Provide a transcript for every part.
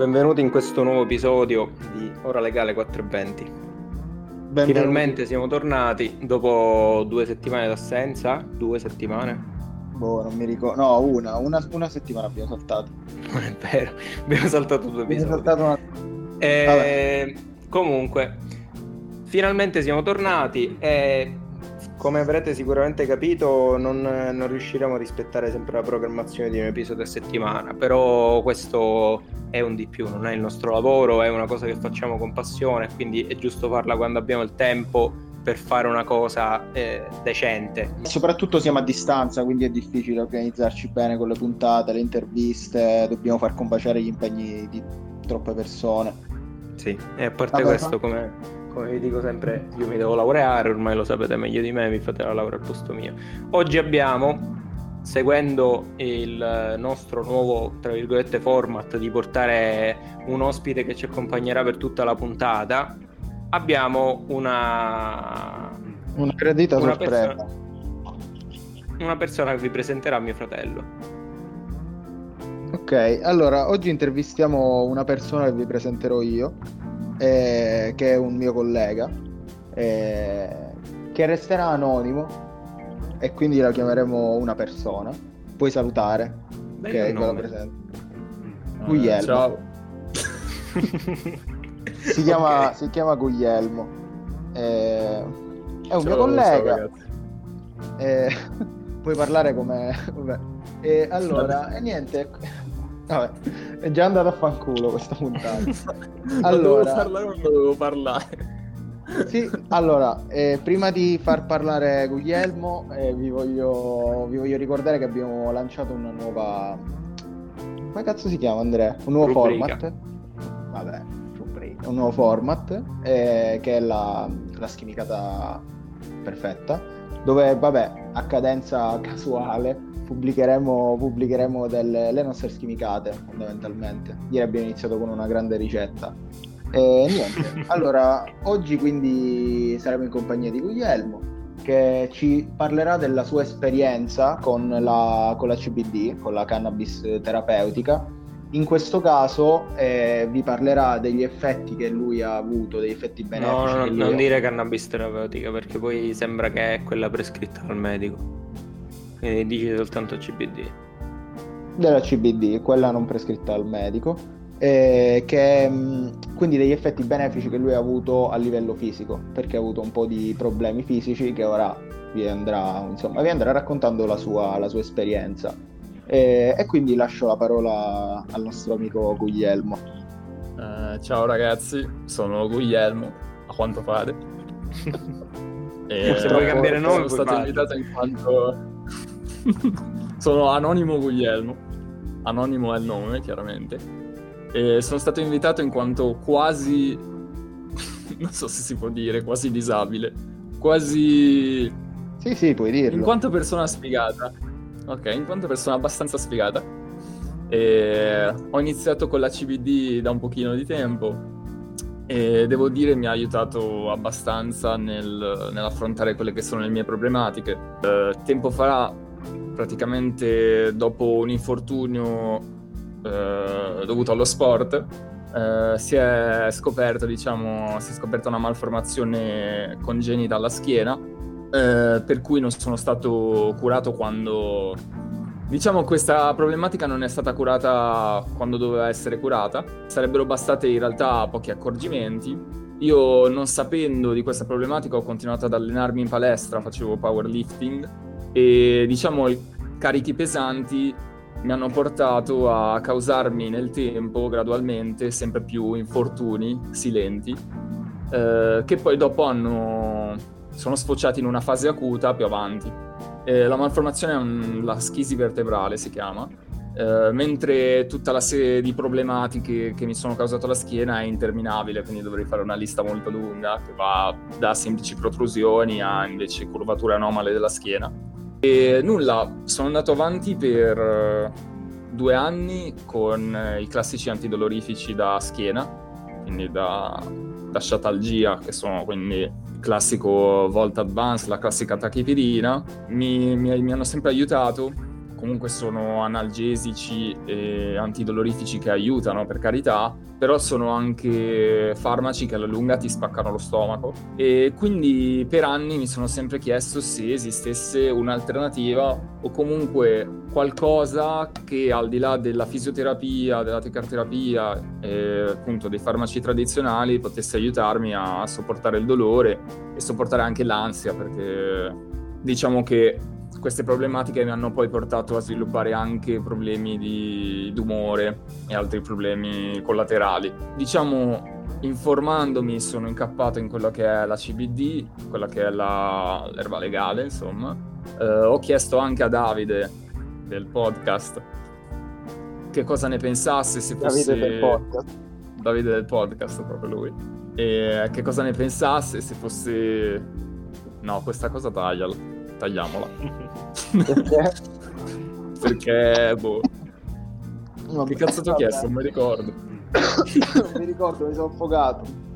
benvenuti in questo nuovo episodio di Ora Legale 420. Benvenuti. Finalmente siamo tornati dopo due settimane d'assenza, due settimane. Boh, non mi ricordo, no, una, una, una settimana abbiamo saltato. Non è vero, abbiamo saltato due episodi. Saltato una... e... Comunque, finalmente siamo tornati e come avrete sicuramente capito, non, non, riusciremo a rispettare sempre la programmazione di un episodio a settimana, però questo è un di più, non è il nostro lavoro, è una cosa che facciamo con passione, quindi è giusto farla quando abbiamo il tempo per fare una cosa eh, decente. Soprattutto siamo a distanza, quindi è difficile organizzarci bene con le puntate, le interviste, dobbiamo far combaciare gli impegni di troppe persone. Sì, e a parte Vabbè, questo, come come vi dico sempre, io mi devo laureare, ormai lo sapete meglio di me, mi fate la laurea al posto mio. Oggi abbiamo, seguendo il nostro nuovo, tra virgolette, format di portare un ospite che ci accompagnerà per tutta la puntata, abbiamo una... Una credita una sorpresa. Persona, una persona che vi presenterà mio fratello. Ok, allora oggi intervistiamo una persona che vi presenterò io eh, che è un mio collega, eh, che resterà anonimo e quindi la chiameremo una persona. Puoi salutare, ok, ve lo presento. Uh, Guglielmo. Ciao. si, chiama, okay. si chiama Guglielmo. Eh, è un ciao, mio collega. Ciao, puoi parlare come... Vabbè. E allora, e niente, Vabbè, è già andato a fanculo questa puntata. allora, parlare o non dovevo parlare? Sì, allora, eh, prima di far parlare Guglielmo, eh, vi, voglio, vi, voglio, ricordare che abbiamo lanciato una nuova... Come cazzo si chiama Andrea? Un nuovo rubrica. format? Vabbè, rubrica. Un nuovo format, eh, che è la, la schimicata perfetta, dove, vabbè, a cadenza casuale pubblicheremo, pubblicheremo delle, le nostre schimicate fondamentalmente. Ieri abbiamo iniziato con una grande ricetta. E niente, allora oggi quindi saremo in compagnia di Guglielmo che ci parlerà della sua esperienza con la, con la CBD, con la cannabis terapeutica. In questo caso eh, vi parlerà degli effetti che lui ha avuto, degli effetti benefici. No, no non ha... dire cannabis terapeutica perché poi sembra che è quella prescritta dal medico. Quindi dici soltanto CBD. Della CBD, quella non prescritta al medico, eh, che mm, quindi degli effetti benefici che lui ha avuto a livello fisico, perché ha avuto un po' di problemi fisici che ora vi andrà, insomma, vi andrà raccontando la sua, la sua esperienza. E, e, quindi lascio la parola al nostro amico Guglielmo. Uh, ciao ragazzi, sono Guglielmo, a quanto pare. e, Se vuoi cambiare nome, sono stato invitato in quanto sono Anonimo Guglielmo. Anonimo è il nome, chiaramente. E sono stato invitato in quanto quasi. non so se si può dire, quasi disabile. Quasi. Sì, sì, puoi dirlo. In quanto persona sfigata. Ok, in quanto persona abbastanza sfigata. E ho iniziato con la CBD da un pochino di tempo e devo dire mi ha aiutato abbastanza nel, nell'affrontare quelle che sono le mie problematiche. Eh, tempo fa praticamente dopo un infortunio eh, dovuto allo sport, eh, si è scoperto, diciamo, si è scoperta una malformazione congenita alla schiena, eh, per cui non sono stato curato quando... Diciamo questa problematica non è stata curata quando doveva essere curata, sarebbero bastate in realtà pochi accorgimenti. Io non sapendo di questa problematica ho continuato ad allenarmi in palestra, facevo powerlifting e diciamo i carichi pesanti mi hanno portato a causarmi nel tempo gradualmente sempre più infortuni silenti eh, che poi dopo hanno, sono sfociati in una fase acuta più avanti. Eh, la malformazione è un, la schisi vertebrale si chiama, eh, mentre tutta la serie di problematiche che mi sono causato la schiena è interminabile, quindi dovrei fare una lista molto lunga che va da semplici protrusioni a invece curvature anomale della schiena. E nulla, sono andato avanti per eh, due anni con eh, i classici antidolorifici da schiena, quindi da, da sciatalgia, che sono quindi il classico Volt Advance, la classica tachipirina. Mi, mi, mi hanno sempre aiutato comunque sono analgesici e antidolorifici che aiutano, per carità, però sono anche farmaci che alla lunga ti spaccano lo stomaco. E quindi per anni mi sono sempre chiesto se esistesse un'alternativa o comunque qualcosa che al di là della fisioterapia, della tecarterapia e appunto dei farmaci tradizionali potesse aiutarmi a sopportare il dolore e sopportare anche l'ansia perché diciamo che queste problematiche mi hanno poi portato a sviluppare anche problemi di, d'umore e altri problemi collaterali. Diciamo, informandomi sono incappato in quello che è la CBD, quella che è la, l'erba legale, insomma. Eh, ho chiesto anche a Davide del podcast che cosa ne pensasse se fosse... Davide del podcast. Davide del podcast, proprio lui. E che cosa ne pensasse se fosse... No, questa cosa tagliala. Tagliamola. Perché? Perché, boh. Vabbè, Che cazzo ti ho chiesto? Non mi ricordo. non mi ricordo, mi sono affogato.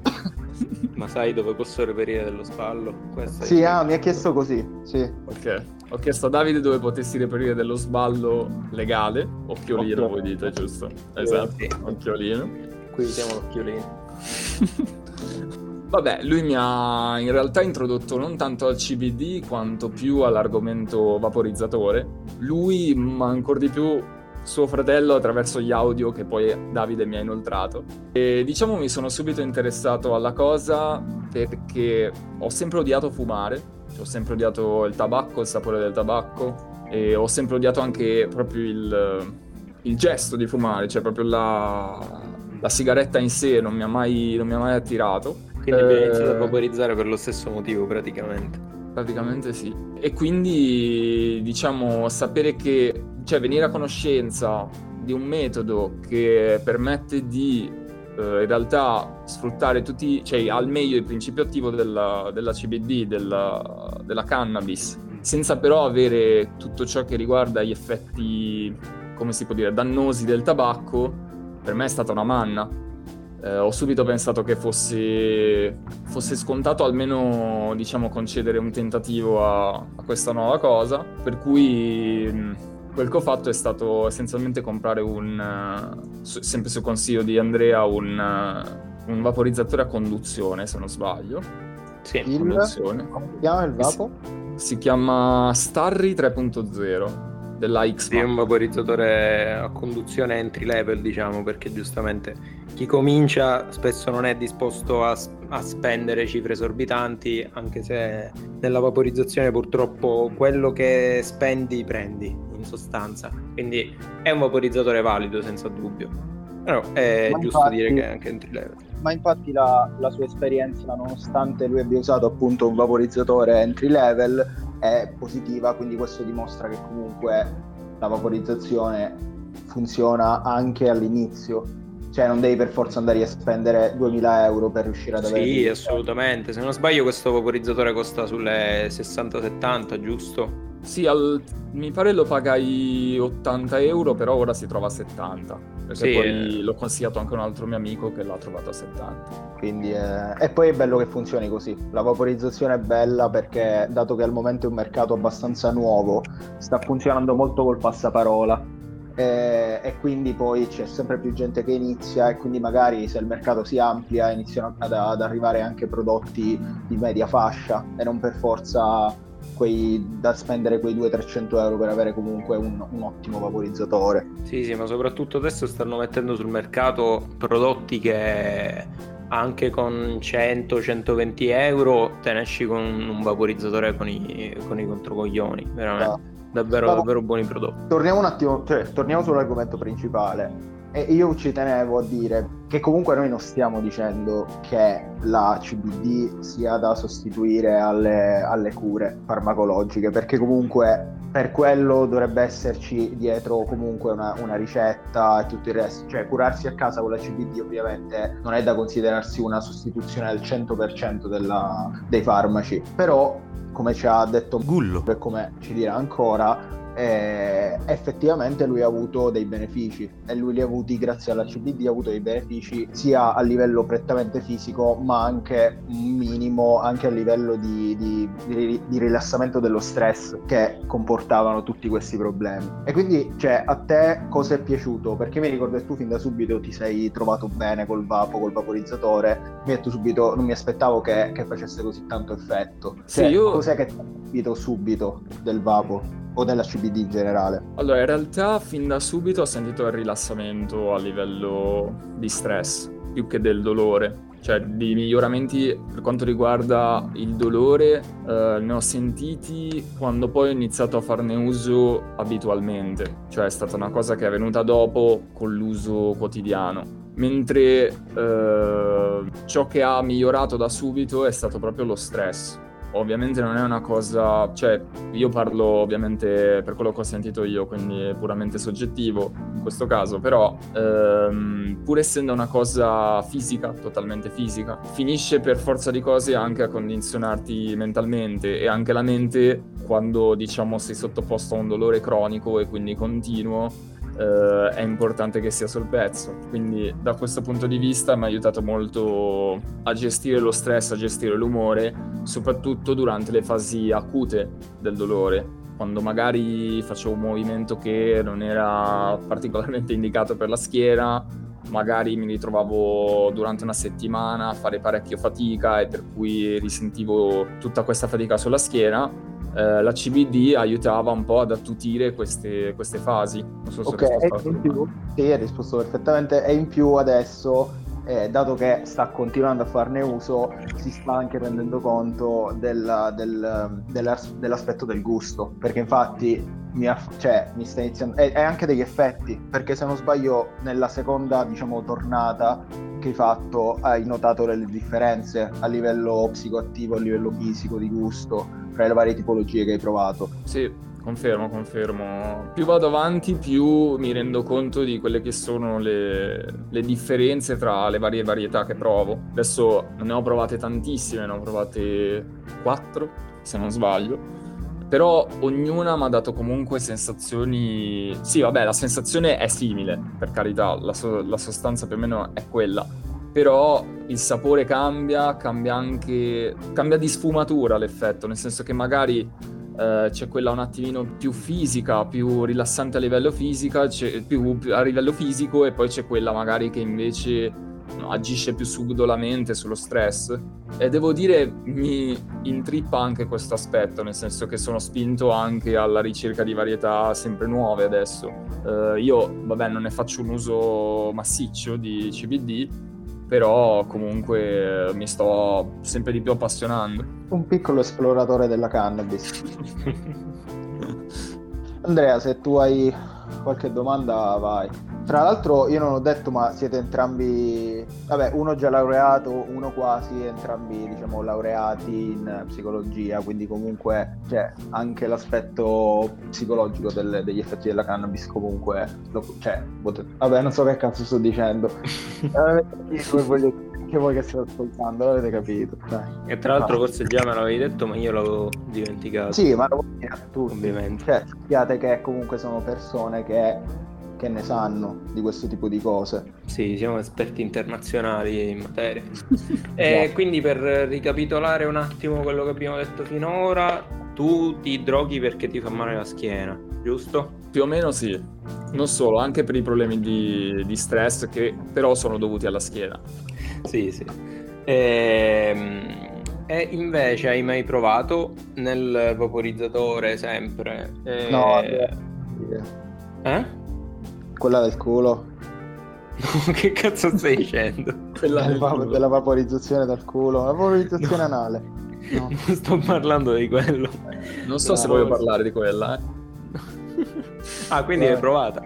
Ma sai dove posso reperire dello spallo? Questa Sì, ah, mi ha chiesto così, sì. Ok. Ho chiesto a Davide dove potessi reperire dello sballo legale. Occhiolino, Occhiolino. voi dite, giusto? Esatto. sì. Occhiolino. Qui siamo l'occhiolino. Vabbè, lui mi ha in realtà introdotto non tanto al CBD quanto più all'argomento vaporizzatore. Lui, ma ancora di più suo fratello attraverso gli audio che poi Davide mi ha inoltrato. E diciamo mi sono subito interessato alla cosa perché ho sempre odiato fumare, ho sempre odiato il tabacco, il sapore del tabacco e ho sempre odiato anche proprio il, il gesto di fumare, cioè proprio la, la sigaretta in sé non mi mai, non mi ha mai attirato. Quindi abbiamo Eh, iniziato a vaporizzare per lo stesso motivo praticamente. Praticamente sì. E quindi, diciamo, sapere che, cioè, venire a conoscenza di un metodo che permette di, eh, in realtà, sfruttare tutti, cioè, al meglio il principio attivo della, della CBD, della, della cannabis, senza però avere tutto ciò che riguarda gli effetti, come si può dire, dannosi del tabacco, per me è stata una manna. Eh, ho subito pensato che fosse, fosse scontato almeno, diciamo, concedere un tentativo a, a questa nuova cosa, per cui mh, quel che ho fatto è stato essenzialmente comprare un, su- sempre su consiglio di Andrea, un, eh, un vaporizzatore a conduzione, se non sbaglio. Sì. Il- Conduzione. Come si chiama il vapo? Si chiama Starry 3.0 della X. Sì, è un vaporizzatore a conduzione entry level, diciamo, perché giustamente chi comincia spesso non è disposto a, a spendere cifre esorbitanti, anche se nella vaporizzazione purtroppo quello che spendi prendi, in sostanza. Quindi è un vaporizzatore valido, senza dubbio. Però è Ma giusto infatti- dire che è anche entry level. Ma infatti la, la sua esperienza, nonostante lui abbia usato appunto un vaporizzatore entry level, è positiva, quindi questo dimostra che comunque la vaporizzazione funziona anche all'inizio. Cioè non devi per forza andare a spendere 2000 euro per riuscire ad avere... Sì, assolutamente. Se non sbaglio questo vaporizzatore costa sulle 60-70, giusto? Sì, al- mi pare lo pagai 80 euro, però ora si trova a 70. Perché Sì, poi eh. l'ho consigliato anche a un altro mio amico che l'ha trovato a 70. Quindi, eh, E poi è bello che funzioni così. La vaporizzazione è bella perché, dato che al momento è un mercato abbastanza nuovo, sta funzionando molto col passaparola. E, e quindi poi c'è sempre più gente che inizia e quindi magari se il mercato si amplia iniziano ad, ad arrivare anche prodotti di media fascia e non per forza quei, da spendere quei 200-300 euro per avere comunque un, un ottimo vaporizzatore. Sì, sì, ma soprattutto adesso stanno mettendo sul mercato prodotti che anche con 100-120 euro te ne esci con un vaporizzatore con i, con i controcoglioni, veramente. Davvero, Stavo- davvero buoni prodotti. Torniamo un attimo, cioè, torniamo sull'argomento principale. E io ci tenevo a dire che comunque noi non stiamo dicendo che la CBD sia da sostituire alle, alle cure farmacologiche, perché comunque per quello dovrebbe esserci dietro comunque una, una ricetta e tutto il resto. Cioè curarsi a casa con la CBD ovviamente non è da considerarsi una sostituzione al 100% della- dei farmaci, però come ci ha detto Gullo. e come ci dirà ancora, eh, effettivamente lui ha avuto dei benefici e lui li ha avuti grazie alla CBD ha avuto dei benefici sia a livello prettamente fisico ma anche un minimo anche a livello di, di, di, di rilassamento dello stress che comportavano tutti questi problemi. E quindi cioè a te cosa è piaciuto? Perché mi ricordo che tu fin da subito ti sei trovato bene col vapo col vaporizzatore. Mi hai detto subito non mi aspettavo che, che facesse così tanto effetto. Cioè, sì, io... cos'è che ti ha capito subito del vapo o della CBD in generale? Allora, in realtà fin da subito ho sentito il rilassamento a livello di stress, più che del dolore. Cioè, di miglioramenti per quanto riguarda il dolore, eh, ne ho sentiti quando poi ho iniziato a farne uso abitualmente. Cioè, è stata una cosa che è venuta dopo con l'uso quotidiano mentre eh, ciò che ha migliorato da subito è stato proprio lo stress ovviamente non è una cosa, cioè io parlo ovviamente per quello che ho sentito io, quindi è puramente soggettivo in questo caso, però ehm, pur essendo una cosa fisica, totalmente fisica, finisce per forza di cose anche a condizionarti mentalmente e anche la mente quando diciamo sei sottoposto a un dolore cronico e quindi continuo Uh, è importante che sia sul pezzo. Quindi da questo punto di vista mi ha aiutato molto a gestire lo stress, a gestire l'umore, soprattutto durante le fasi acute del dolore. Quando magari facevo un movimento che non era particolarmente indicato per la schiera, magari mi ritrovavo durante una settimana a fare parecchio fatica e per cui risentivo tutta questa fatica sulla schiera eh, la CBD aiutava un po' ad attutire queste, queste fasi. Non so se okay, ho in più, sì, hai risposto perfettamente. E in più adesso, eh, dato che sta continuando a farne uso, si sta anche rendendo conto della, del, della, dell'aspetto del gusto. Perché infatti mi, ha, cioè, mi sta iniziando... E, e anche degli effetti, perché se non sbaglio nella seconda, diciamo, tornata che hai fatto hai notato delle differenze a livello psicoattivo, a livello fisico, di gusto tra le varie tipologie che hai provato. Sì, confermo, confermo. Più vado avanti, più mi rendo conto di quelle che sono le, le, differenze tra le varie varietà che provo. Adesso ne ho provate tantissime, ne ho provate quattro, se non sbaglio. Però ognuna mi ha dato comunque sensazioni... Sì, vabbè, la sensazione è simile, per carità, la, so- la sostanza più o meno è quella però il sapore cambia, cambia anche, cambia di sfumatura l'effetto, nel senso che magari eh, c'è quella un attimino più fisica, più rilassante a livello, fisica, più, più a livello fisico e poi c'è quella magari che invece agisce più subdolamente sullo stress. E devo dire mi intrippa anche questo aspetto nel senso che sono spinto anche alla ricerca di varietà sempre nuove adesso. Uh, io vabbè non ne faccio un uso massiccio di CBD però comunque mi sto sempre di più appassionando. Un piccolo esploratore della cannabis. Andrea, se tu hai qualche domanda vai. Tra l'altro io non ho detto ma siete entrambi, vabbè uno già laureato, uno quasi, entrambi diciamo laureati in psicologia, quindi comunque c'è anche l'aspetto psicologico del, degli effetti della cannabis comunque, lo, cioè, vabbè non so che cazzo sto dicendo, che voi che state ascoltando, l'avete capito. Dai. E tra l'altro forse già me l'avevi detto ma io l'avevo dimenticato. Sì, ma lo vuoi dire a tutti. Ovviamente. Cioè, sappiate che comunque sono persone che che ne sanno di questo tipo di cose. Sì, siamo esperti internazionali in materia. e quindi per ricapitolare un attimo quello che abbiamo detto finora, tu ti droghi perché ti fa male la schiena, giusto? Più o meno sì, non solo, anche per i problemi di, di stress che però sono dovuti alla schiena. Sì, sì. Ehm... E invece hai mai provato nel vaporizzatore sempre? Eh... No, eh? eh? Quella del culo. che cazzo stai dicendo? Quella del va- della vaporizzazione dal culo, la vaporizzazione no. anale. No. Non sto parlando di quello. Non so no, se voglio parlare di quella, eh. ah, quindi l'hai provata.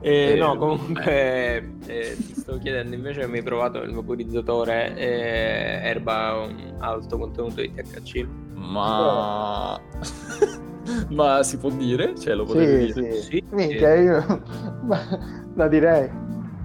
Eh, eh, no, comunque eh, ti sto chiedendo invece mi hai provato il vaporizzatore eh, erba un alto contenuto di THC? Ma... Ma si può dire? Cioè, lo potete sì, dire? Sì, sì. Minchia, io la direi.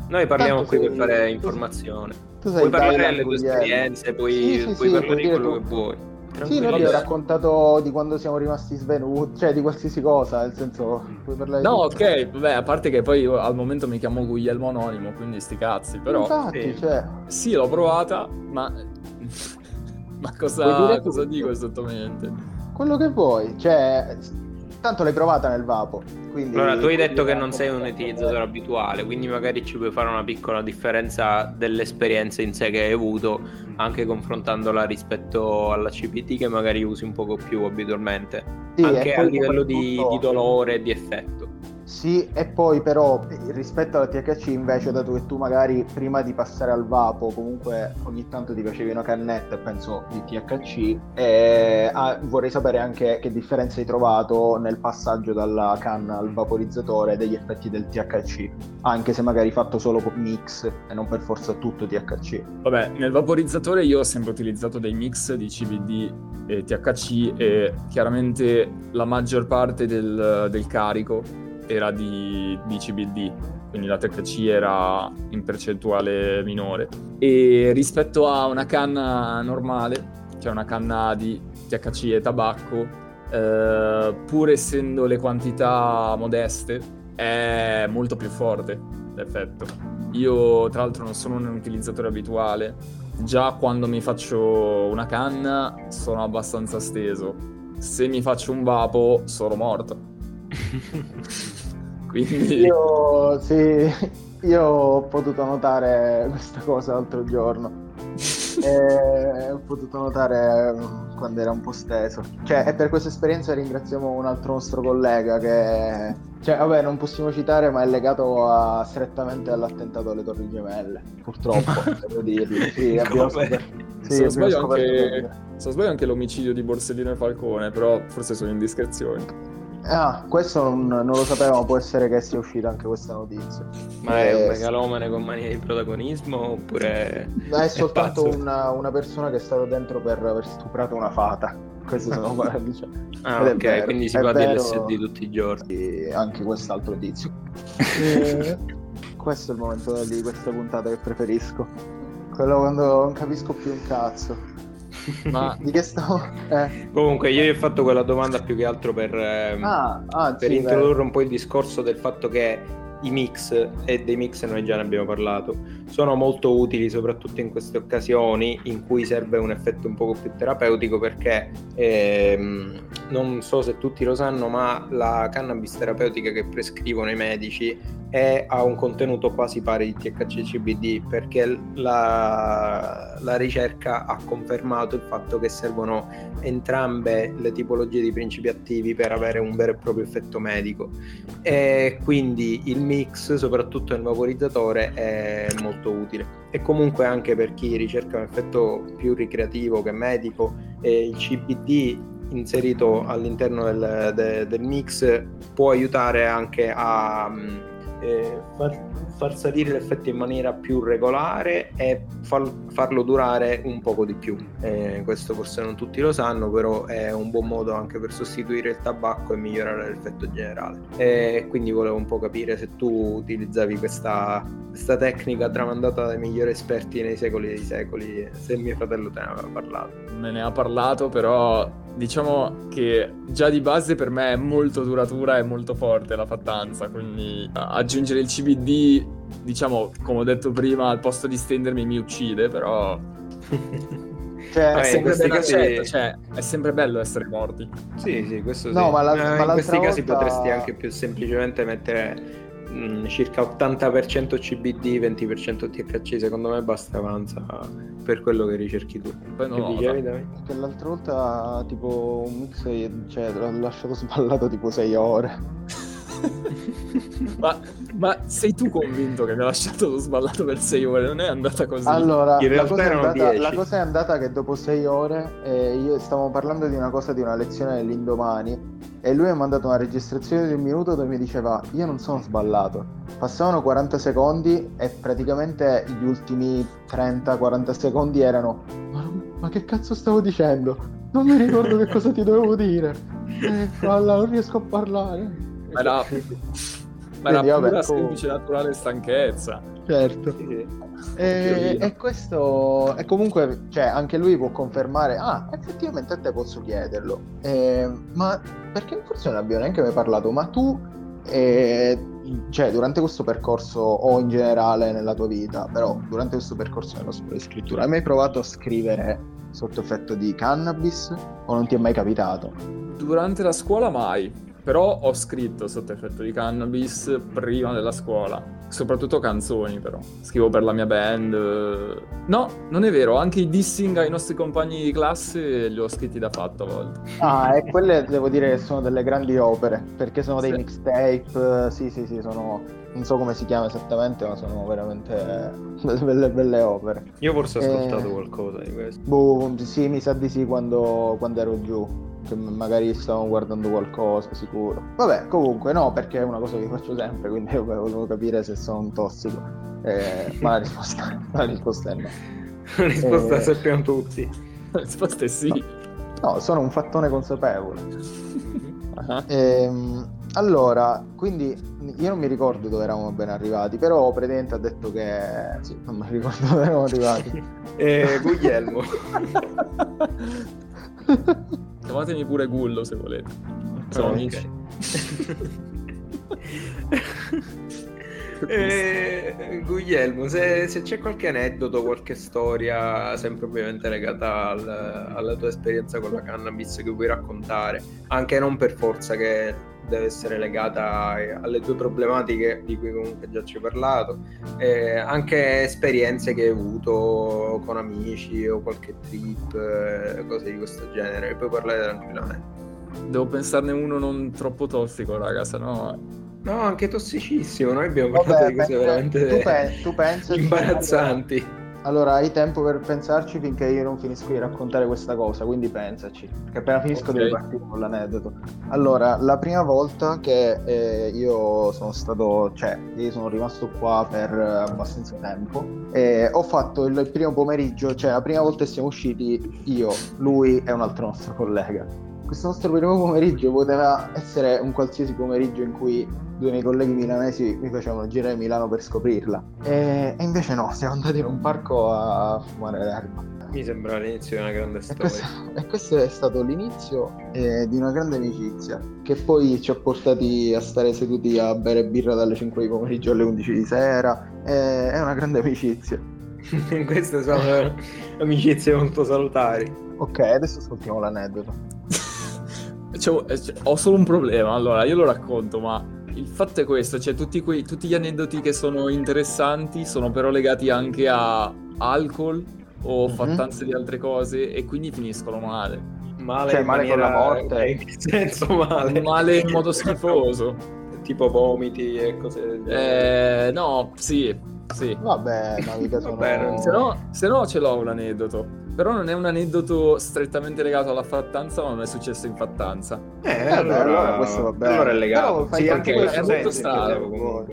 Noi parliamo Tanto qui sei... per fare informazione. Tu puoi parlare delle tue esperienze, puoi, sì, sì, puoi parlare di quello che vuoi. Sì, noi abbiamo raccontato di quando siamo rimasti svenuti, cioè di qualsiasi cosa, nel senso... Puoi parlare no, ok, vabbè, a parte che poi al momento mi chiamo Guglielmo Anonimo, quindi sti cazzi, però... Infatti, sì. cioè... Sì, l'ho provata, ma... ma cosa, cosa dico esattamente? Quello che vuoi, cioè... Tanto l'hai provata nel Vapo. Quindi allora, tu hai detto che non sei un utilizzatore abituale, quindi magari ci puoi fare una piccola differenza dell'esperienza in sé che hai avuto, anche confrontandola rispetto alla CPT che magari usi un poco più abitualmente, sì, anche a livello di, di dolore e di effetto. Sì, e poi però rispetto alla THC invece, dato che tu magari prima di passare al vapo comunque ogni tanto ti facevi una cannetta, penso, di THC, e ah, vorrei sapere anche che differenza hai trovato nel passaggio dalla canna al vaporizzatore degli effetti del THC, anche se magari fatto solo con mix e non per forza tutto THC. Vabbè, nel vaporizzatore io ho sempre utilizzato dei mix di CBD e THC e chiaramente la maggior parte del, del carico era di, di CBD, quindi la THC era in percentuale minore. E rispetto a una canna normale, cioè una canna di THC e tabacco, eh, pur essendo le quantità modeste, è molto più forte l'effetto. Io tra l'altro non sono un utilizzatore abituale, già quando mi faccio una canna sono abbastanza steso. Se mi faccio un vapo sono morto. Quindi... Io, sì, io ho potuto notare questa cosa l'altro giorno. e ho potuto notare mm, quando era un po' steso. Cioè, e per questa esperienza ringraziamo un altro nostro collega che, cioè, vabbè, non possiamo citare, ma è legato a, strettamente all'attentato alle Torri Gemelle. Purtroppo, devo dirlo. Sì, abbiamo scoperto. Sì, se, non sbaglio anche, se non sbaglio anche l'omicidio di Borsellino e Falcone, però forse sono indiscrezioni. Ah, questo non, non, lo sapevamo, può essere che sia uscita anche questa notizia. Ma è un eh, megalomane con mania di protagonismo oppure... È, è soltanto una, una, persona che è stata dentro per aver stuprato una fata. Questo sono diciamo. Ah, ok, vero, quindi si fa dell'SD tutti i giorni. E anche quest'altro tizio. e... Questo è il momento di questa puntata che preferisco. Quello quando non capisco più un cazzo. Ma di che stavo? Eh. Comunque, io ho fatto quella domanda più che altro per, ehm, ah, ah, per sì, introdurre beh. un po' il discorso del fatto che i mix, e dei mix noi già ne abbiamo parlato, sono molto utili soprattutto in queste occasioni in cui serve un effetto un poco più terapeutico perché ehm, non so se tutti lo sanno, ma la cannabis terapeutica che prescrivono i medici è, ha un contenuto quasi pari di THC CBD perché la, la, ricerca ha confermato il fatto che servono entrambe le tipologie di principi attivi per avere un vero e proprio effetto medico e quindi il mix soprattutto nel vaporizzatore è molto utile. E comunque anche per chi ricerca un effetto più ricreativo che medico il CBD inserito all'interno del, de, del mix può aiutare anche a eh, far, far, salire l'effetto in maniera più regolare e far, farlo durare un poco di più. Eh, questo forse non tutti lo sanno, però è un buon modo anche per sostituire il tabacco e migliorare l'effetto generale. E quindi volevo un po' capire se tu utilizzavi questa, questa tecnica tramandata dai migliori esperti nei secoli dei secoli, se mio fratello te ne aveva parlato. Me ne ha parlato, però diciamo che già di base per me è molto duratura e molto forte la fattanza, quindi aggiungere il CBD, diciamo, come ho detto prima, al posto di stendermi mi uccide, però... Cioè, è, sempre casi... cioè, è sempre bello essere morti. Sì, sì, questo sì. No, ma la, ma in questi volta... casi potresti anche più semplicemente mettere mh, mm, circa 80% CBD, 20% THC, secondo me basta avanza per quello che ricerchi tu. Poi non che dicevi, Perché l'altra volta tipo un mix cioè, l'ho lasciato sballato tipo 6 ore. ma, ma, sei tu convinto che mi ha lasciato sballato per 6 ore? Non è andata così. Allora, la cosa, andata, la cosa, è andata, che dopo 6 ore eh, io stavamo parlando di una cosa di una lezione dell'indomani e lui mi ha mandato una registrazione di un minuto dove mi diceva io non sono sballato. Passavano 40 secondi e praticamente gli ultimi 30-40 secondi erano ma, ma, che cazzo stavo dicendo? Non mi ricordo che cosa ti dovevo dire. Eh, alla, non riesco a parlare. Ma era, ma era Quindi, vabbè, pura semplice naturale stanchezza. certo. Sì, sì. E, e, questo e comunque cioè, anche lui può confermare ah effettivamente a te posso chiederlo eh, ma perché forse non abbiamo neanche mai parlato ma tu eh, cioè durante questo percorso o in generale nella tua vita però durante questo percorso nella scuola di scrittura hai mai provato a scrivere sotto effetto di cannabis o non ti è mai capitato? Durante la scuola mai però ho scritto sotto effetto di cannabis prima della scuola, soprattutto canzoni però. Scrivo per la mia band. No, non è vero, anche i dissing ai nostri compagni di classe li ho scritti da fatto a volte. Ah, e quelle devo dire che sono delle grandi opere, perché sono dei sì. mixtape, sì sì sì, sono... non so come si chiama esattamente, ma sono veramente belle, belle opere. Io forse ho ascoltato e... qualcosa di questo. Boh, sì, mi sa di sì quando, quando ero giù che magari stavano guardando qualcosa, sicuro. Vabbè, comunque no, perché è una cosa che faccio sempre, quindi io volevo capire se sono un tossico. Eh, ma la risposta, la risposta è no. La risposta eh... sappiamo tutti. La risposta è sì. No, no sono un fattone consapevole. uh-huh. ehm, allora, quindi io non mi ricordo dove eravamo ben arrivati, però Predente ha detto che... Sì, non mi ricordo dove eravamo arrivati. eh, Guglielmo. Chiamatemi pure Gullo se volete. Siamo oh, amici. eh, Guglielmo, se, se, c'è qualche aneddoto, qualche storia, sempre ovviamente legata al, alla tua esperienza con la cannabis che vuoi raccontare, anche non per forza che deve essere legata alle tue problematiche di cui comunque già ci hai parlato, eh, anche esperienze che hai avuto con amici o qualche trip, eh, cose di questo genere, puoi parlare tranquillamente. Devo pensarne uno non troppo tossico, raga, se no... Anche tossicissimo, noi abbiamo parlato Vabbè, di cose veramente tu, pe- tu pensi imbarazzanti. Allora, hai tempo per pensarci finché io non finisco di raccontare questa cosa, quindi pensaci, che appena finisco okay. devi partire con l'aneddoto. Allora, la prima volta che eh, io sono stato, cioè, io sono rimasto qua per abbastanza tempo, e ho fatto il primo pomeriggio, cioè la prima volta che siamo usciti io, lui e un altro nostro collega. Questo nostro primo pomeriggio poteva essere un qualsiasi pomeriggio in cui due miei colleghi milanesi mi facevano girare Milano per scoprirla. E, e invece no, siamo andati in un parco a fumare l'erba. Mi sembra l'inizio di una grande storia. E questo, e questo è stato l'inizio eh, di una grande amicizia che poi ci ha portati a stare seduti a bere birra dalle 5 di pomeriggio alle 11 di sera. Eh, è una grande amicizia. Queste sono amicizie molto salutari. Ok, adesso ascoltiamo l'aneddoto. Cioè, ho solo un problema, allora io lo racconto, ma il fatto è questo, cioè tutti, quei, tutti, gli aneddoti che sono interessanti sono però legati anche a alcol o mm-hmm. fattanze di altre cose e quindi finiscono male. Male, cioè, male maniera... con la morte? In senso male? Male in modo schifoso. tipo vomiti e cose... Eh, no, sì, sì. Vabbè, ma mica sono... Vabbè, se, no, se no ce l'ho un aneddoto. Però non è un aneddoto strettamente legato alla fattanza, ma non è successo in fattanza. Eh, eh allora, allora questo va bene. Allora è legato. Sì, anche è molto strano.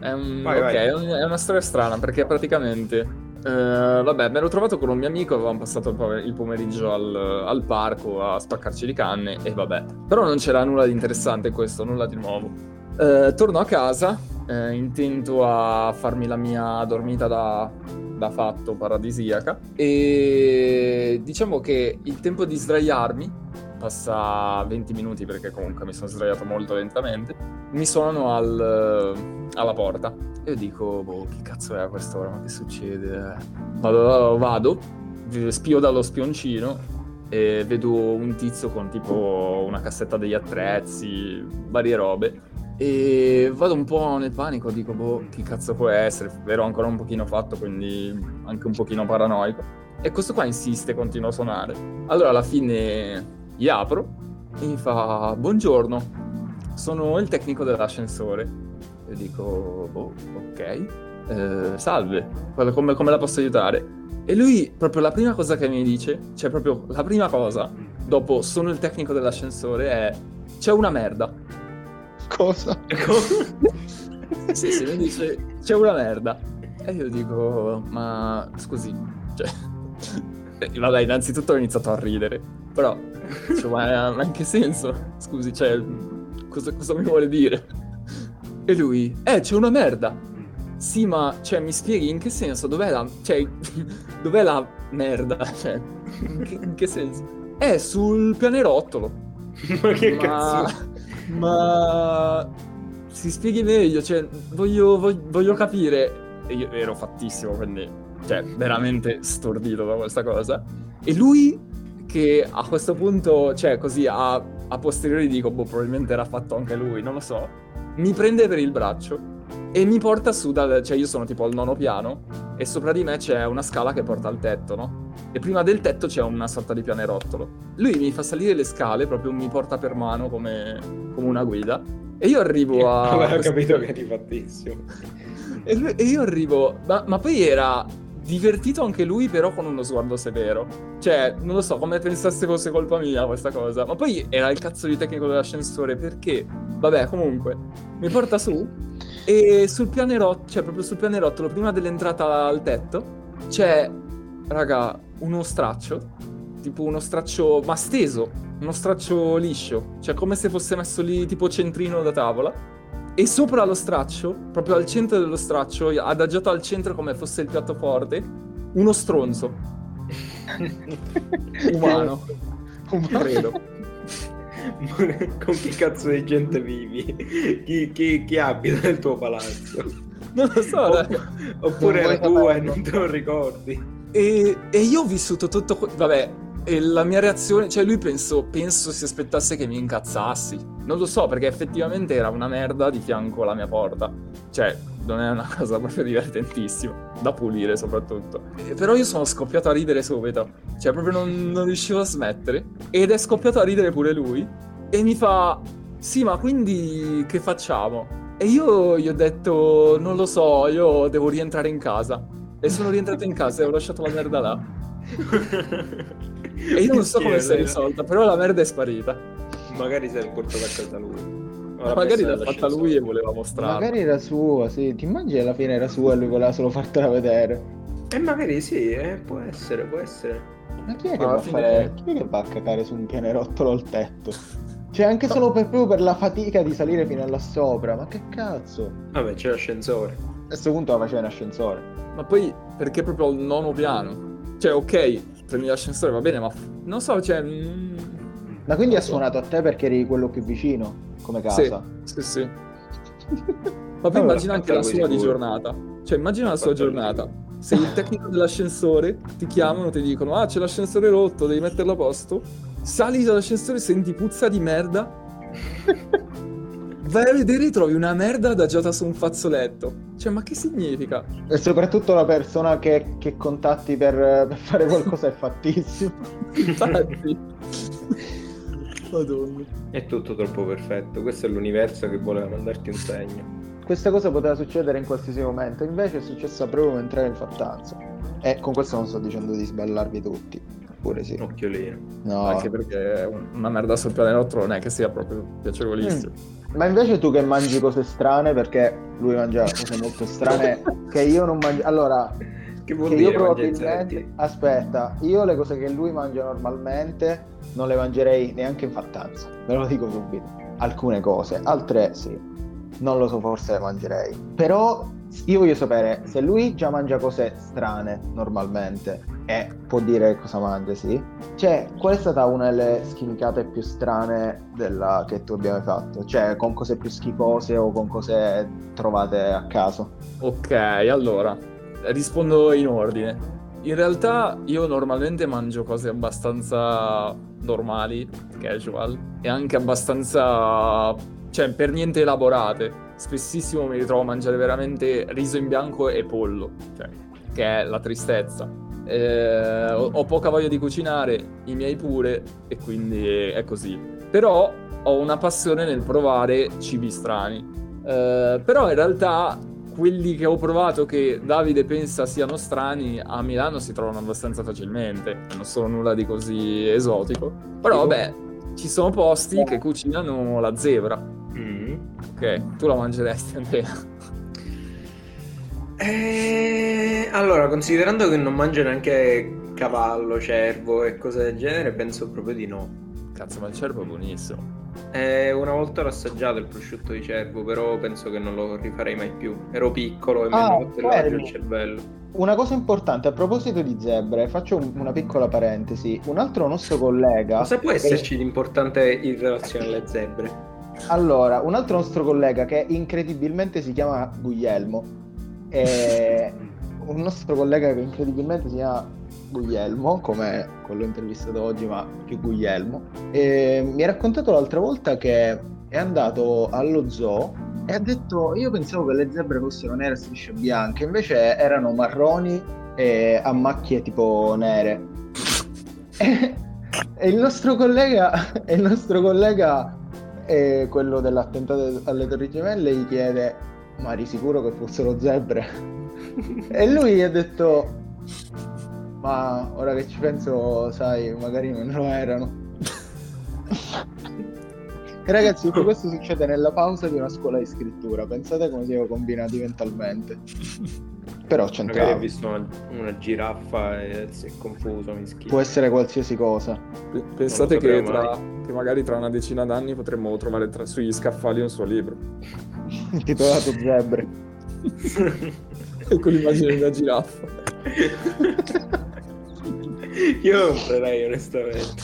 È, un... vai, okay, vai. è una storia strana perché praticamente... Uh, vabbè, mi ero trovato con un mio amico, avevamo passato il pomeriggio al, al, parco a spaccarci di canne e vabbè. Però non c'era nulla di interessante in questo, nulla di nuovo. Uh, torno a casa, uh, intento a farmi la mia dormita da da fatto paradisiaca. E diciamo che il tempo di sdraiarmi passa 20 minuti perché comunque mi sono sdraiato molto lentamente mi suonano al, alla porta. E io dico boh che cazzo è a quest'ora ma che succede? Vado, vado spio dallo spioncino e vedo un tizio con tipo una cassetta degli attrezzi varie robe e vado un po' nel panico, dico, boh, chi cazzo può essere? Ero ancora un pochino fatto, quindi anche un pochino paranoico. E questo qua insiste, continua a suonare. Allora alla fine gli apro e mi fa, buongiorno, sono il tecnico dell'ascensore. E dico, boh, ok, eh, salve, come, come la posso aiutare? E lui, proprio la prima cosa che mi dice, cioè proprio la prima cosa, dopo sono il tecnico dell'ascensore, è c'è una merda. Cosa? sì, sì, mi dice c'è una merda. E io dico, ma scusi, cioè... Vabbè, innanzitutto ho iniziato a ridere, però, cioè, ma, ma in che senso? Scusi, cioè, cosa, cosa mi vuole dire? E lui, eh, c'è una merda. sì, ma cioè, mi spieghi in che senso? Dov'è la, cioè, dov'è la merda? Cioè, in che, in che senso? È sul pianerottolo. ma che ma... cazzo? Ma si spieghi meglio, cioè, voglio, voglio, voglio capire. E io ero fattissimo, quindi, cioè, veramente stordito da questa cosa. E lui, che a questo punto, cioè, così a, a posteriori dico, boh, probabilmente era fatto anche lui, non lo so, mi prende per il braccio e mi porta su dal... cioè io sono tipo al nono piano e sopra di me c'è una scala che porta al tetto, no? E prima del tetto c'è una sorta di pianerottolo. Lui mi fa salire le scale, proprio mi porta per mano come, come una guida. E io arrivo a... Avevo capito che eri fattissimo. E, lui, e io arrivo... Ma, ma poi era divertito anche lui, però con uno sguardo severo. Cioè, non lo so, come pensasse fosse colpa mia questa cosa. Ma poi era il cazzo di tecnico dell'ascensore, perché? Vabbè, comunque, mi porta su e sul pianerottolo, cioè proprio sul pianerottolo, prima dell'entrata al tetto, c'è, raga, uno straccio, tipo uno straccio, ma steso, uno straccio liscio, cioè come se fosse messo lì tipo centrino da tavola. E sopra lo straccio, proprio al centro dello straccio, adagiato al centro come fosse il piatto forte, uno stronzo. Umano. Umano. Credo. con che cazzo di gente vivi? Chi, chi, chi abita nel tuo palazzo? Non lo so. Opp- oppure era tua e non te lo ricordi. E, e io ho vissuto tutto... Vabbè, e la mia reazione, cioè lui penso, penso si aspettasse che mi incazzassi. Non lo so, perché effettivamente era una merda di fianco alla mia porta. Cioè, non è una cosa proprio divertentissima. Da pulire soprattutto. E, però io sono scoppiato a ridere subito. Cioè, proprio non, non riuscivo a smettere. Ed è scoppiato a ridere pure lui. E mi fa, sì, ma quindi che facciamo? E io gli ho detto, non lo so, io devo rientrare in casa. E sono rientrato in casa e ho lasciato la merda là. E io non so come si è risolta, però la merda è sparita. Magari si è portato a casa lui. Ora magari l'ha fatta lui e voleva mostrarla. Magari era sua, sì. Ti immagini alla fine era sua e lui voleva solo fartela vedere. E magari sì, eh, può essere, può essere. Ma chi è, che va, fine... fare... chi è che va a cacare su un pianerottolo al tetto? Cioè, anche solo per, proprio per la fatica di salire fino là sopra. Ma che cazzo? Vabbè, c'è l'ascensore. A questo punto la faceva in ascensore. Ma poi, perché proprio al nono piano? Cioè, ok, prendi l'ascensore va bene, ma non so, cioè... Mm... Ma quindi ha suonato a te perché eri quello più vicino, come casa? Sì, sì, sì. ma poi immagina anche la sua di giornata. Cioè, immagina la sua giornata. Sei il tecnico dell'ascensore, ti chiamano, ti dicono, ah, c'è l'ascensore rotto, devi metterlo a posto. Sali dall'ascensore, senti puzza di merda. vai a vedere e trovi una merda adagiata su un fazzoletto. Cioè, ma che significa? E soprattutto la persona che, che contatti per, per, fare qualcosa è fattissimo. Infatti. Madonna. È tutto troppo perfetto. Questo è l'universo che voleva mandarti un segno. Questa cosa poteva succedere in qualsiasi momento, invece è successa proprio mentre in fattanza. E con questo non sto dicendo di sballarvi tutti. Pure sì. Occhiolino. No. Anche perché una merda sul pianerottolo non è che sia proprio piacevolissimo. Mm. Ma invece tu che mangi cose strane, perché lui mangia cose molto strane che io non mangio. Allora, che vuol che dire io probabilmente aspetta, io le cose che lui mangia normalmente non le mangerei neanche in fattanza. Ve lo dico subito. Alcune cose, altre sì. Non lo so, forse le mangerei. Però io voglio sapere se lui già mangia cose strane normalmente e può dire cosa mangia, sì. Cioè, qual è stata una delle schimicate più strane della... che tu abbia fatto? Cioè, con cose più schifose o con cose trovate a caso? Ok, allora, rispondo in ordine. In realtà io normalmente mangio cose abbastanza normali, casual, e anche abbastanza, cioè, per niente elaborate. Spessissimo mi ritrovo a mangiare veramente riso in bianco e pollo, cioè, che è la tristezza eh, ho, ho, poca voglia di cucinare, i miei pure, e quindi è così. Però ho una passione nel provare cibi strani. Eh, però in realtà quelli che ho provato che Davide pensa siano strani a Milano si trovano abbastanza facilmente, non sono nulla di così esotico. Però vabbè, ci sono posti che cucinano la zebra. Mm. Ok, tu la mangeresti Andrea? Eh, allora, considerando che non mangio neanche cavallo, cervo e cose del genere, penso proprio di no. Cazzo, ma il cervo è buonissimo. Eh, una volta l'ho assaggiato il prosciutto di cervo, però penso che non lo rifarei mai più. Ero piccolo e mi hanno fatto il cervello. Una cosa importante a proposito di zebre, faccio un, una piccola parentesi. Un altro nostro collega. Cosa può esserci di importante in relazione alle zebre? Allora, un altro nostro collega che incredibilmente si chiama Guglielmo. È un nostro collega che incredibilmente si chiama Guglielmo, come quello intervistato oggi, ma più Guglielmo, e mi ha raccontato l'altra volta che è andato allo zoo e ha detto io pensavo che le zebre fossero nere a strisce bianche, invece erano marroni e a macchie tipo nere. e, e il nostro collega, il nostro collega è quello dell'attentato alle Torri Gemelle gli chiede ma eri sicuro che fossero zebre? e lui gli ha detto ma ora che ci penso, sai, magari non lo erano. Ragazzi, tutto questo succede nella pausa di una scuola di scrittura. Pensate come siamo combinati mentalmente. Però c'entrava. Magari ha visto una, una, giraffa e si è confuso, mi Può essere qualsiasi cosa. Pensate che, tra, che, magari tra una decina d'anni potremmo trovare tra, sugli scaffali un suo libro. Intitolato Zebre. con l'immagine di una giraffa. Io lo comprerei onestamente.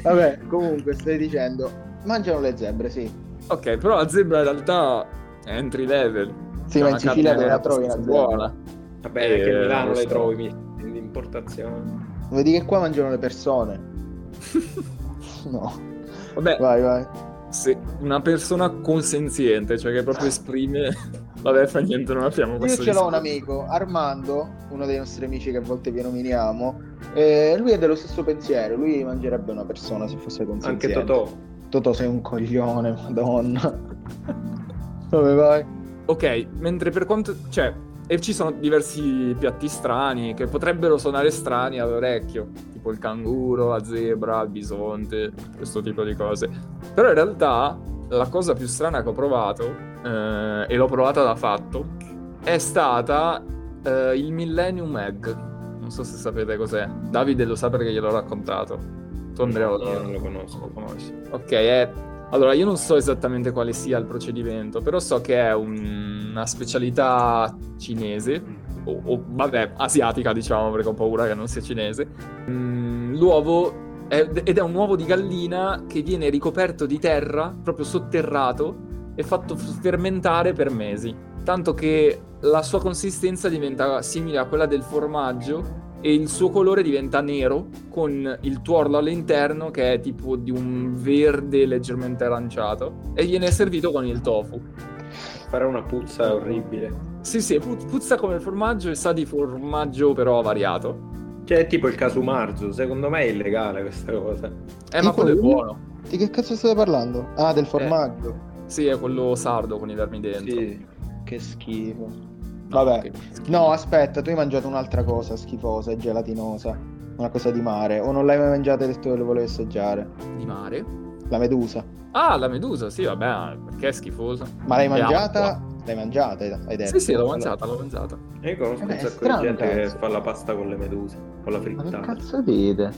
Vabbè, comunque stai dicendo, mangiano le zebre, sì. Ok, però la zebra in realtà è entry level. Sì, ma in Sicilia te la trovi una buona. Vabbè, e... che a Milano le trovi in importazione. Vedi che qua mangiano le persone. no. Vabbè, vai, vai. Se una persona consenziente, cioè che proprio esprime Vabbè, fa niente, non abbiamo questo. Io ce l'ho un amico, Armando, uno dei nostri amici che a volte vi nominiamo. E lui è dello stesso pensiero. Lui mangerebbe una persona se fosse consenziente. Anche Totò. Totò sei un coglione, madonna. Dove vai? Ok, mentre per quanto... Cioè, e ci sono diversi piatti strani che potrebbero suonare strani all'orecchio, tipo il canguro, la zebra, il bisonte, questo tipo di cose. Però in realtà la cosa più strana che ho provato, eh, e l'ho provata da fatto, è stata eh, il Millennium Egg. Non so se sapete cos'è. Davide lo sa perché gliel'ho raccontato. Tu Andrea no, lo, non lo conosco. Lo conosci. Ok, è... Allora, io non so esattamente quale sia il procedimento, però so che è un... una specialità cinese, o, o, vabbè, asiatica diciamo, perché ho paura che non sia cinese. Mm, l'uovo ed è un uovo di gallina che viene ricoperto di terra, proprio sotterrato, e fatto fermentare per mesi. Tanto che la sua consistenza diventa simile a quella del formaggio e il suo colore diventa nero con il tuorlo all'interno che è tipo di un verde leggermente aranciato e viene servito con il tofu. Farà una puzza orribile. Sì, sì, puzza come il formaggio e sa di formaggio però variato. Cioè, è tipo il caso Marzo, secondo me è illegale questa cosa. Eh, ma quello è buono. Di che cazzo state parlando? Ah, del formaggio. Eh. Sì, è quello sardo con i vermi dentro. Sì. Che schifo. Vabbè. Che schifo. No, aspetta, tu hai mangiato un'altra cosa schifosa e gelatinosa. Una cosa di mare. O non l'hai mai mangiata e detto che lo volevi assaggiare? Di mare? La medusa. Ah, la medusa, sì, vabbè, perché è schifosa. Ma l'hai mangiata? L'hai mangiata, hai detto? Sì, sì, l'ho mangiata, l'ho mangiata. Io conosco eh, un sacco di gente che fa la pasta con le meduse, con la frittata. Ma che cazzo dite?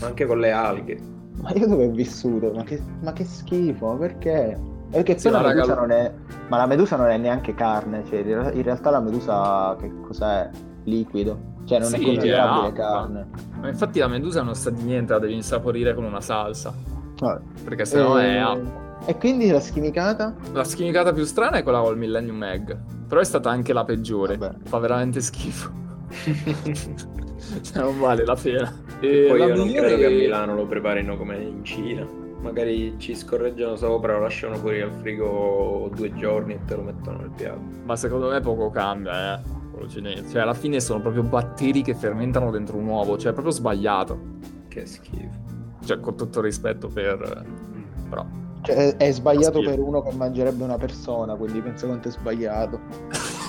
Ma anche con le alghe. Ma io dove ho vissuto? Ma che, ma che schifo, perché? Perché sì, poi la medusa non è... Ma la medusa non è neanche carne, cioè in realtà la medusa che cos'è? Liquido. Cioè non sì, è considerabile è carne. Ma infatti la medusa non sa di niente, la devi insaporire con una salsa. Ah. Perché sennò e... è acqua. E quindi la schimicata? La schimicata più strana è quella col Millennium Egg. Però è stata anche la peggiore. Vabbè. Fa veramente schifo. cioè, non vale la pena. E Poi io non credo che a Milano lo preparino come in Cina. Magari ci scorreggiano sopra, lo lasciano fuori al frigo due giorni e te lo mettono nel piatto. Ma secondo me poco cambia, eh. Quello cinese. Cioè, alla fine sono proprio batteri che fermentano dentro un uovo. Cioè, è proprio sbagliato. Che schifo. Cioè, con tutto rispetto per... Però cioè, è sbagliato per uno che mangerebbe una persona, quindi penso quanto è sbagliato.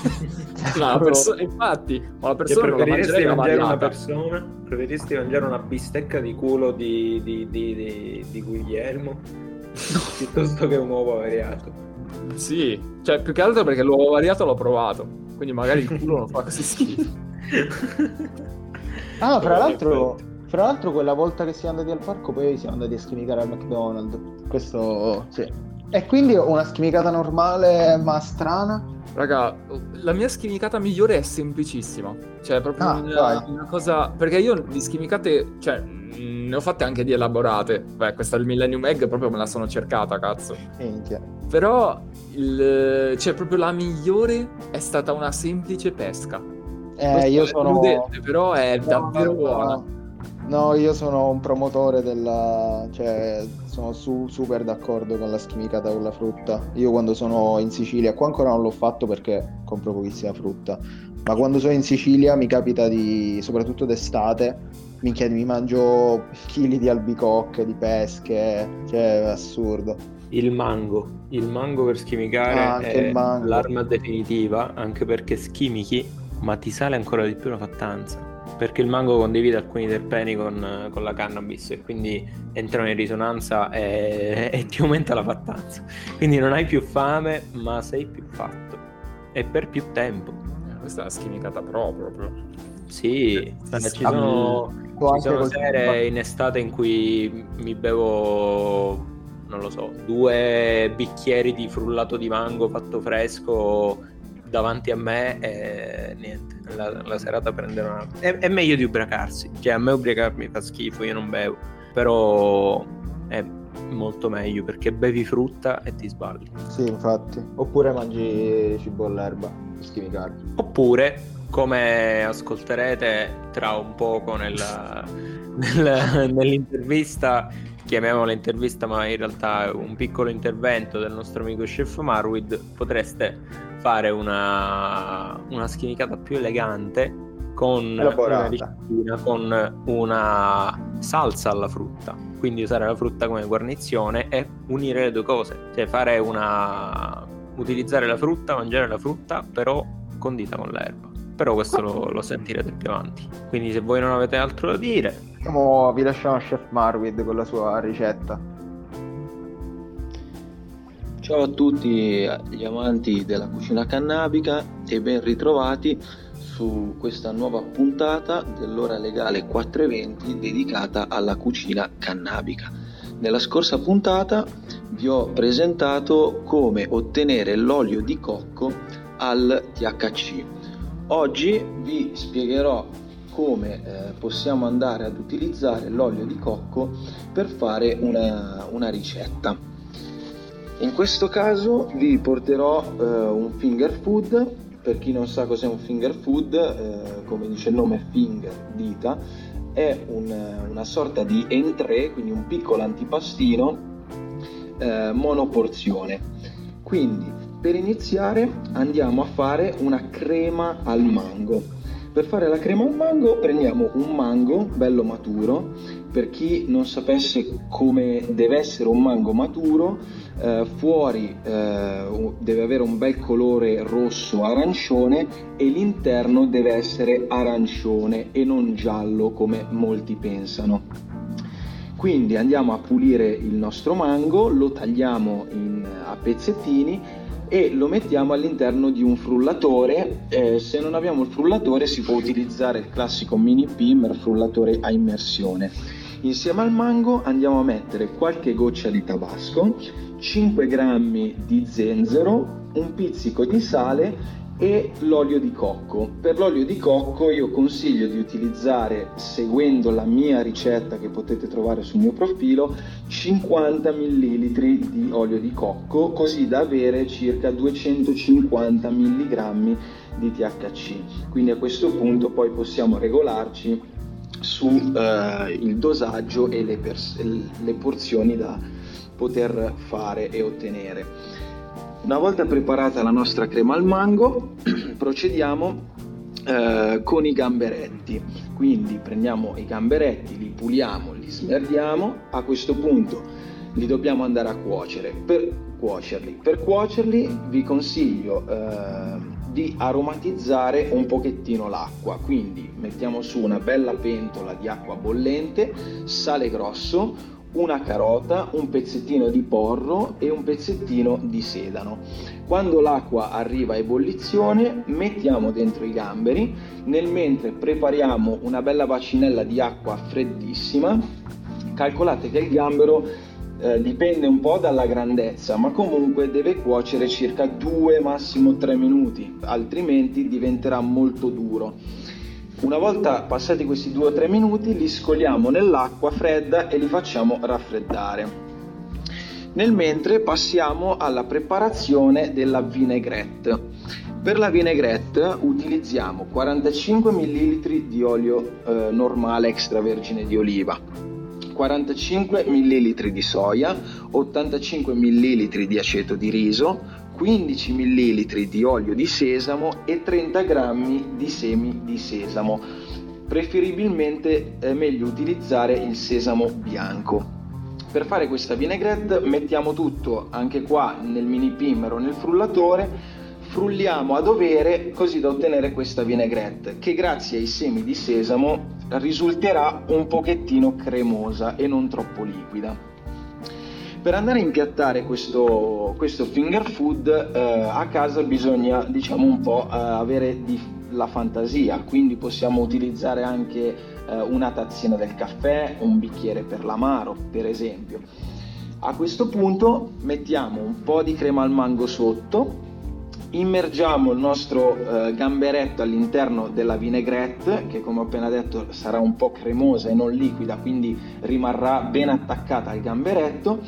no, la perso- infatti, ma la persona non preferiresti mangiare una persona? Preferiresti mangiare una bistecca di culo di, di, di, di, di Guglielmo piuttosto che un uovo variato? Sì, cioè più che altro perché l'uovo variato l'ho provato, quindi magari il culo non fa così schifo. ah, fra l'altro Fra l'altro quella volta che siamo andati al parco poi siamo andati a schimicare al McDonald's. Questo sì. E quindi una schimicata normale ma strana? Raga, la mia schimicata migliore è semplicissima. Cioè, proprio ah, una, una, cosa. Perché io di schimicate, cioè, ne ho fatte anche di elaborate. Beh, questa del Millennium Egg proprio me la sono cercata, cazzo. Minchia. Però, il, cioè, proprio la migliore è stata una semplice pesca. Eh, io sono... Prudente, però è no, davvero buona. No, io sono un promotore della... cioè sono su, super d'accordo con la schimicata con la frutta. Io quando sono in Sicilia, qua ancora non l'ho fatto perché compro pochissima frutta, ma quando sono in Sicilia mi capita di, soprattutto d'estate, minchia mi mangio chili di albicocche, di pesche, cioè è assurdo. Il mango, il mango per schimicare ah, è l'arma definitiva, anche perché schimichi, ma ti sale ancora di più la fattanza perché il mango condivide alcuni terpeni con, con la cannabis e quindi entrano in risonanza e, e, ti aumenta la fattanza. Quindi non hai più fame, ma sei più fatto e per più tempo. Eh, questa è la schimicata pro proprio. Sì, eh, ci sono, ci sono sere in estate in cui mi bevo, non lo so, due bicchieri di frullato di mango fatto fresco davanti a me e niente, la, la serata prenderà... È, è, meglio di ubriacarsi, cioè a me ubriacarmi fa schifo, io non bevo, però è molto meglio perché bevi frutta e ti sballi. Sì, infatti. Oppure mangi cibo all'erba, schimicarti. Oppure, come ascolterete tra un poco nella, nella, nell'intervista chiamiamola intervista, ma in realtà un piccolo intervento del nostro amico chef Marwid, potreste fare una, una schinicata più elegante con una, ricettina, con una salsa alla frutta. Quindi usare la frutta come guarnizione e unire le due cose. Cioè fare una... utilizzare la frutta, mangiare la frutta, però condita con l'erba. Però questo lo, lo sentirete più avanti. Quindi se voi non avete altro da dire... Siamo, vi lasciamo a Chef Marwid con la sua ricetta. Ciao a tutti gli amanti della cucina cannabica e ben ritrovati su questa nuova puntata dell'ora legale 420 dedicata alla cucina cannabica. Nella scorsa puntata vi ho presentato come ottenere l'olio di cocco al THC. Oggi vi spiegherò come eh, possiamo andare ad utilizzare l'olio di cocco per fare una, una ricetta. In questo caso vi porterò eh, un finger food, per chi non sa cos'è un finger food, eh, come dice il nome finger, dita, è un, una sorta di entrée, quindi un piccolo antipastino eh, monoporzione. Quindi per iniziare andiamo a fare una crema al mango. Per fare la crema al mango prendiamo un mango bello maturo. Per chi non sapesse come deve essere un mango maturo, eh, fuori eh, deve avere un bel colore rosso arancione e l'interno deve essere arancione e non giallo come molti pensano. Quindi andiamo a pulire il nostro mango, lo tagliamo in, a pezzettini e lo mettiamo all'interno di un frullatore. Eh, se non abbiamo il frullatore si può utilizzare il classico mini Pimmer frullatore a immersione. Insieme al mango andiamo a mettere qualche goccia di tabasco, 5 g di zenzero, un pizzico di sale e l'olio di cocco. Per l'olio di cocco io consiglio di utilizzare, seguendo la mia ricetta che potete trovare sul mio profilo, 50 ml di olio di cocco, così da avere circa 250 mg di THC. Quindi a questo punto poi possiamo regolarci sul eh, dosaggio e le, pers- le porzioni da poter fare e ottenere. Una volta preparata la nostra crema al mango, procediamo eh, con i gamberetti. Quindi prendiamo i gamberetti, li puliamo, li smerdiamo, a questo punto li dobbiamo andare a cuocere. Per cuocerli, per cuocerli vi consiglio eh, di aromatizzare un pochettino l'acqua, quindi mettiamo su una bella pentola di acqua bollente, sale grosso, una carota, un pezzettino di porro e un pezzettino di sedano. Quando l'acqua arriva a ebollizione mettiamo dentro i gamberi, nel mentre prepariamo una bella bacinella di acqua freddissima. Calcolate che il gambero eh, dipende un po' dalla grandezza, ma comunque deve cuocere circa 2 massimo 3 minuti, altrimenti diventerà molto duro. Una volta passati questi 2-3 minuti li scoliamo nell'acqua fredda e li facciamo raffreddare. Nel mentre passiamo alla preparazione della vinaigrette. Per la vinaigrette utilizziamo 45 ml di olio eh, normale extravergine di oliva, 45 ml di soia, 85 ml di aceto di riso, 15 ml di olio di sesamo e 30 g di semi di sesamo. Preferibilmente è meglio utilizzare il sesamo bianco. Per fare questa vinaigrette mettiamo tutto anche qua nel mini pimmer o nel frullatore, frulliamo a dovere così da ottenere questa vinaigrette che grazie ai semi di sesamo risulterà un pochettino cremosa e non troppo liquida. Per andare a impiattare questo, questo finger food eh, a casa bisogna diciamo un po' eh, avere di, la fantasia, quindi possiamo utilizzare anche eh, una tazzina del caffè, un bicchiere per l'amaro, per esempio. A questo punto mettiamo un po' di crema al mango sotto, immergiamo il nostro eh, gamberetto all'interno della vinaigrette che come ho appena detto sarà un po' cremosa e non liquida quindi rimarrà ben attaccata al gamberetto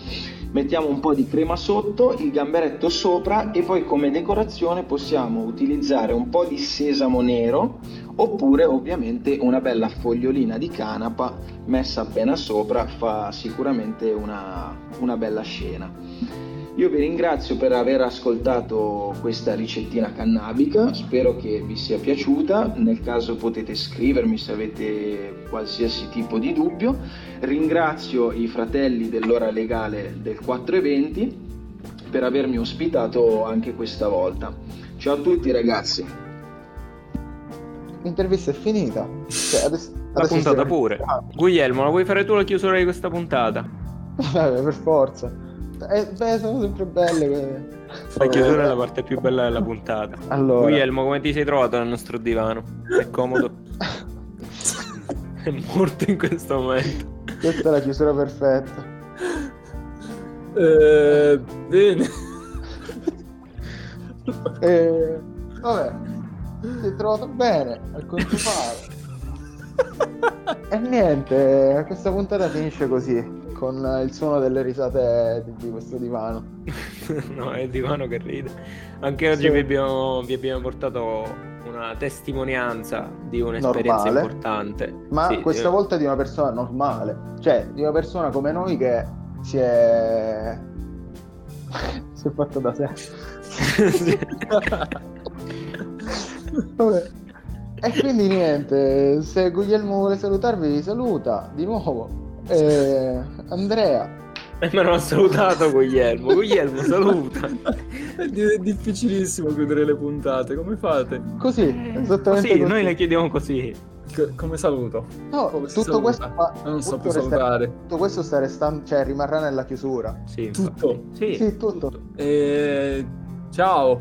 mettiamo un po' di crema sotto il gamberetto sopra e poi come decorazione possiamo utilizzare un po' di sesamo nero oppure ovviamente una bella fogliolina di canapa messa appena sopra fa sicuramente una, una bella scena. Io vi ringrazio per aver ascoltato questa ricettina cannabica, spero che vi sia piaciuta, nel caso potete scrivermi se avete qualsiasi tipo di dubbio. Ringrazio i fratelli dell'ora legale del 420 per avermi ospitato anche questa volta. Ciao a tutti ragazzi l'intervista è finita. Cioè, adesso, la adesso puntata pure. Ah. Guglielmo, la vuoi fare tu la chiusura di questa puntata? Vabbè, per forza. Eh, beh, sono sempre belle. Quelle... La chiusura è la parte più bella della puntata. Allora. Guglielmo, come ti sei trovato nel nostro divano? È comodo? è morto in questo momento. Questa è la chiusura perfetta. Eh, bene. eh, vabbè ti hai trovato bene, al quanto pare. e niente, questa puntata finisce così, con il suono delle risate di questo divano. no, è il divano che ride. Anche oggi sì. vi, abbiamo, vi, abbiamo, portato una testimonianza di un'esperienza normale, importante. Ma sì, questa di... volta di una persona normale, cioè di una persona come noi che si è... si è fatto da sé. Vabbè. E quindi niente, se Guglielmo vuole salutarvi, vi saluta di nuovo. Eh, Andrea. E me non ha salutato Guglielmo. Guglielmo, saluta. È difficilissimo chiudere le puntate, come fate? Così, eh, esattamente così. Noi le chiediamo così. C- come saluto? No, come tutto questo ma non so più salutare. Tutto questo sta restando, cioè rimarrà nella chiusura. Sì, tutto. Sì, sì tutto. tutto. E... Ciao.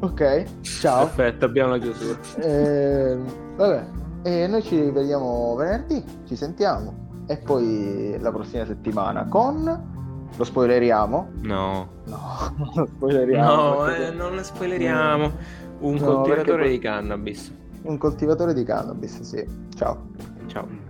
Ok, ciao. Perfetto, abbiamo la chiusura. Eh, vabbè, e noi ci vediamo venerdì, ci sentiamo. E poi la prossima settimana con... Lo spoileriamo? No. No, non lo spoileriamo. No, perché... eh, non lo spoileriamo. Un no, coltivatore perché... di cannabis. Un coltivatore di cannabis, sì. Ciao. Ciao. Ciao.